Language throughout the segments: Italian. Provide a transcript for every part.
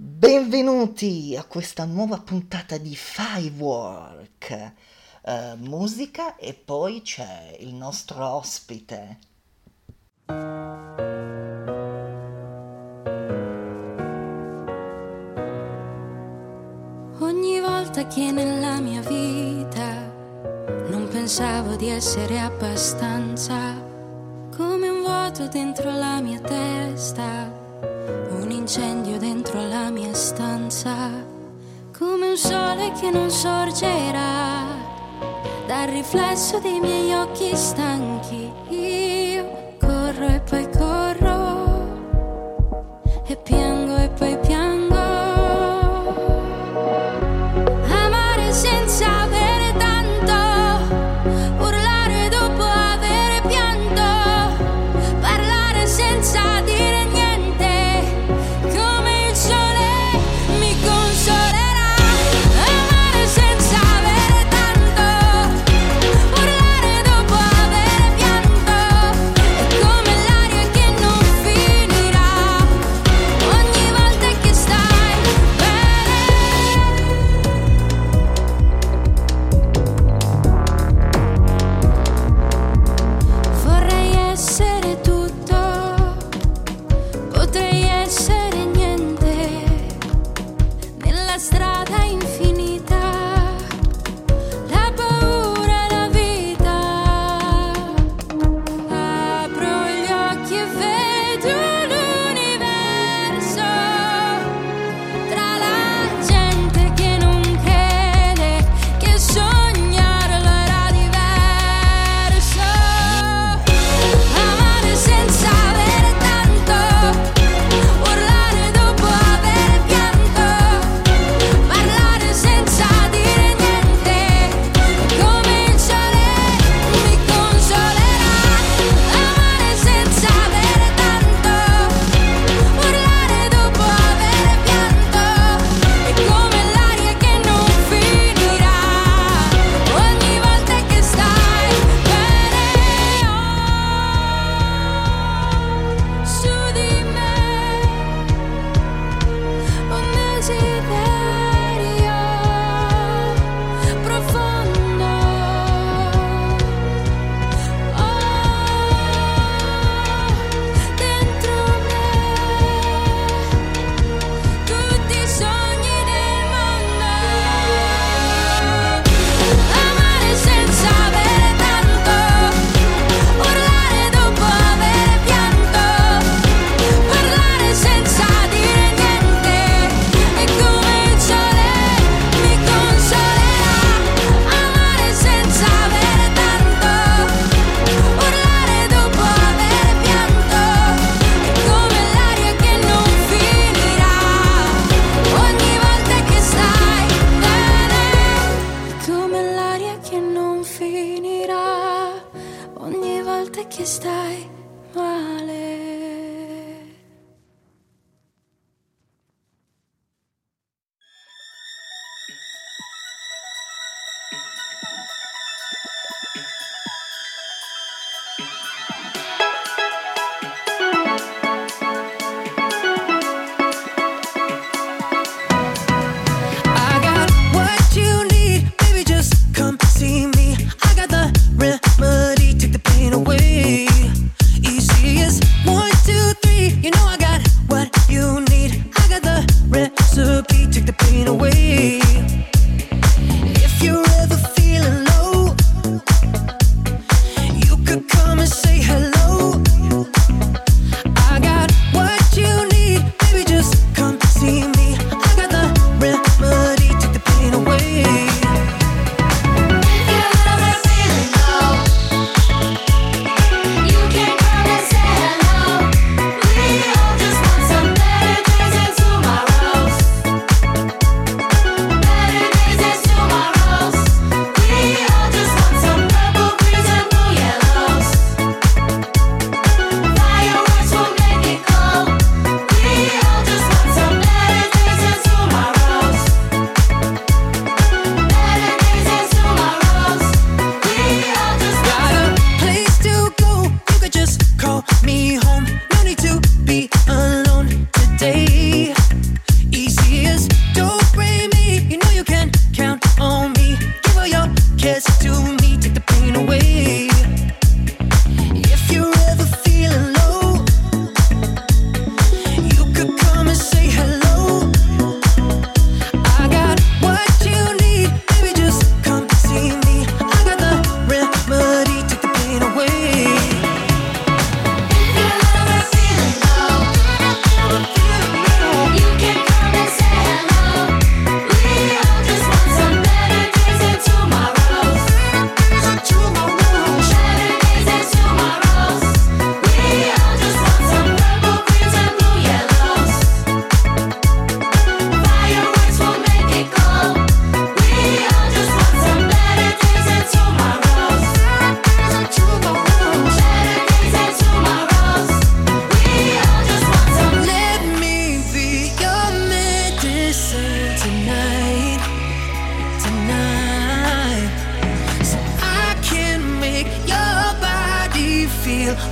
Benvenuti a questa nuova puntata di Firework, eh, musica e poi c'è il nostro ospite. Ogni volta che nella mia vita non pensavo di essere abbastanza, come un vuoto dentro la mia testa un incendio dentro la mia stanza, come un sole che non sorgerà dal riflesso dei miei occhi stanchi.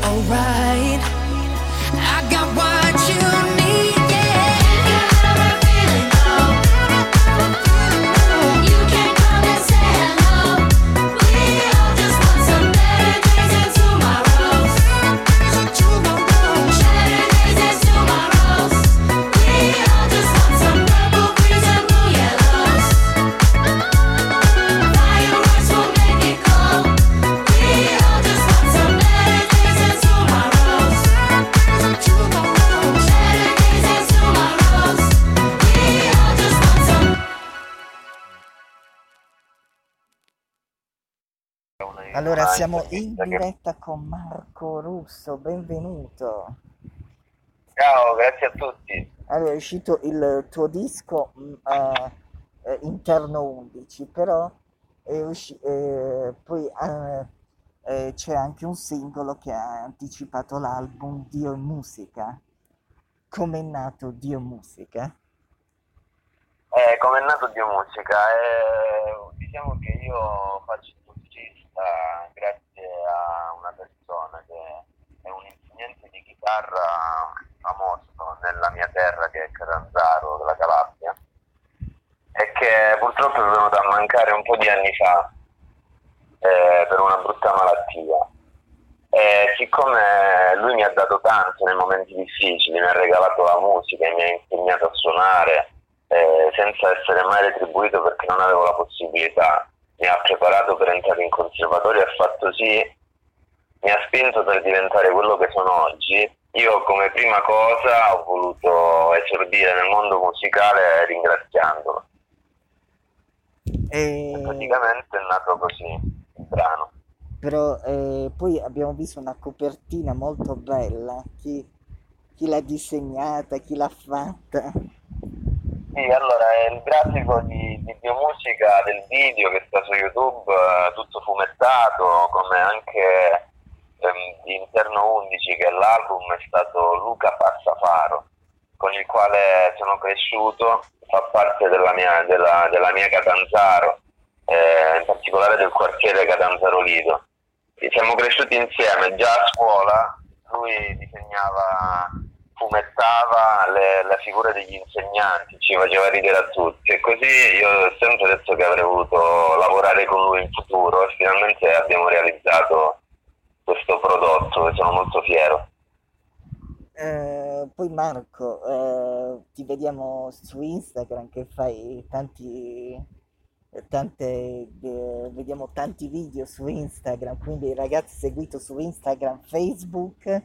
alright. Allora siamo in che- diretta con Marco Russo, benvenuto. Ciao, grazie a tutti. Allora è uscito il tuo disco mh, eh, eh, Interno 11, però è usci- eh, poi eh, eh, c'è anche un singolo che ha anticipato l'album Dio e Musica. Com'è nato Dio Musica? Eh, come è nato Dio Musica? Eh, diciamo che io faccio il musicista grazie a una persona che è un insegnante di chitarra famoso nella mia terra che è Catanzaro, della Calabria, e che purtroppo è venuto a mancare un po' di anni fa eh, per una brutta malattia. E siccome lui mi ha dato tanto nei momenti difficili, mi ha regalato la musica, mi ha insegnato a suonare eh, senza essere mai retribuito perché non avevo la possibilità, mi ha preparato per entrare in conservatorio e ha fatto sì, mi ha spinto per diventare quello che sono oggi. Io come prima cosa ho voluto esordire nel mondo musicale ringraziandolo. E- Praticamente è nato così il brano. Però eh, poi abbiamo visto una copertina molto bella. Chi, chi l'ha disegnata, chi l'ha fatta? Sì, allora è il grafico di, di Biomusica del video che sta su YouTube, eh, tutto fumettato, come anche ehm, di Interno 11 che è l'album è stato Luca Passafaro, con il quale sono cresciuto, fa parte della mia, della, della mia Catanzaro, eh, in particolare del quartiere Catanzaro Lido. E Siamo cresciuti insieme, già a scuola lui disegnava, fumettava le, le figure degli insegnanti, ci faceva ridere a tutti e così io ho sempre detto che avrei voluto lavorare con lui in futuro e finalmente abbiamo realizzato questo prodotto e sono molto fiero. Eh, poi Marco, eh, ti vediamo su Instagram che fai tanti, tante, eh, vediamo tanti video su Instagram, quindi ragazzi seguito su Instagram, Facebook,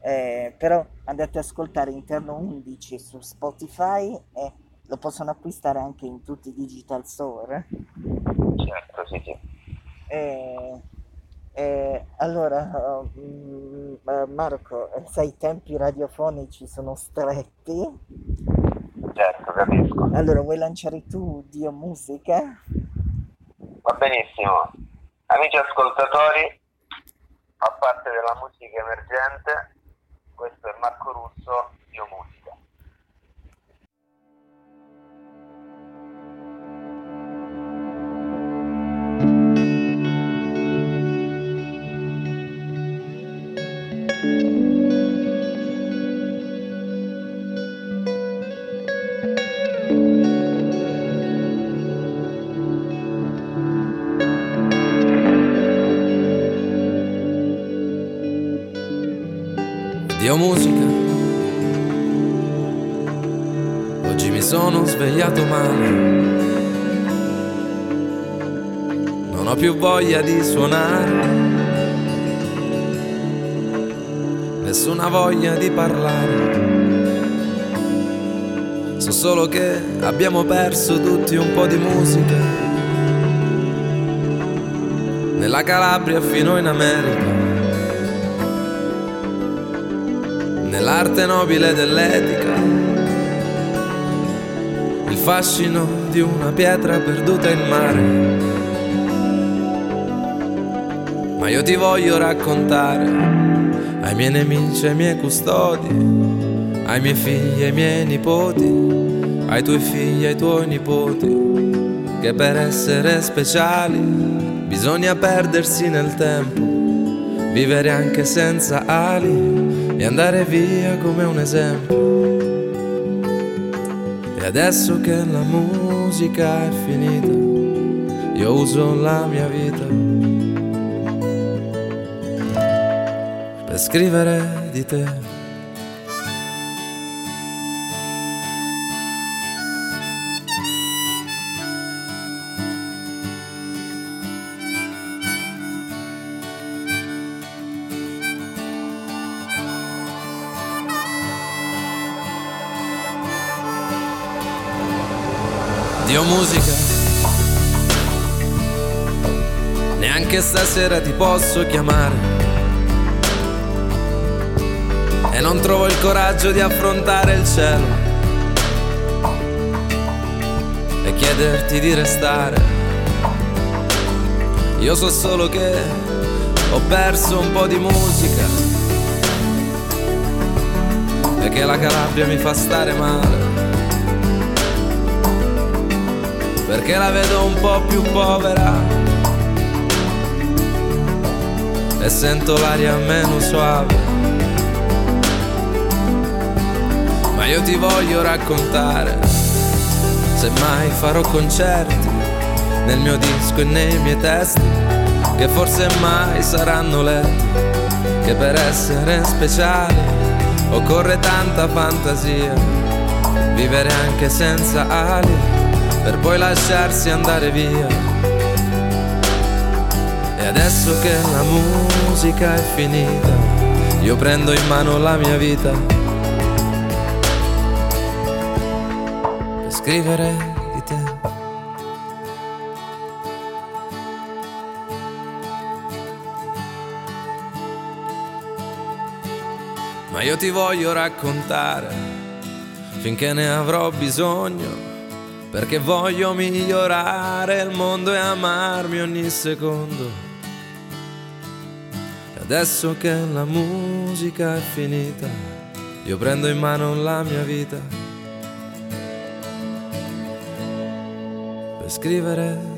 eh, però andate ad ascoltare Interno 11 su Spotify e lo possono acquistare anche in tutti i digital store. Certo, sì, sì. Eh, allora, eh, Marco, sai, i tempi radiofonici sono stretti. Certo, capisco. Allora, vuoi lanciare tu Dio Musica? Va benissimo. Amici ascoltatori, a parte della musica emergente, questo è Marco Russo, Dio Musica. Dio musica. Oggi mi sono svegliato male. Non ho più voglia di suonare. Nessuna voglia di parlare. So solo che abbiamo perso tutti un po' di musica. Nella Calabria fino in America. Nell'arte nobile dell'etica, il fascino di una pietra perduta in mare. Ma io ti voglio raccontare ai miei nemici, ai miei custodi, ai miei figli, ai miei nipoti, ai tuoi figli, ai tuoi nipoti, che per essere speciali bisogna perdersi nel tempo, vivere anche senza ali e andare via come un esempio. E adesso che la musica è finita, io uso la mia vita per scrivere di te. Dio musica. Neanche stasera ti posso chiamare. E non trovo il coraggio di affrontare il cielo. E chiederti di restare. Io so solo che ho perso un po' di musica. E che la Calabria mi fa stare male. Perché la vedo un po' più povera. E sento l'aria meno suave. Ma io ti voglio raccontare, se mai farò concerti nel mio disco e nei miei testi, che forse mai saranno letti, che per essere speciali occorre tanta fantasia, vivere anche senza ali, per poi lasciarsi andare via. Adesso che la musica è finita, io prendo in mano la mia vita. Per scrivere di te. Ma io ti voglio raccontare finché ne avrò bisogno perché voglio migliorare il mondo e amarmi ogni secondo. Adesso che la musica è finita, io prendo in mano la mia vita per scrivere.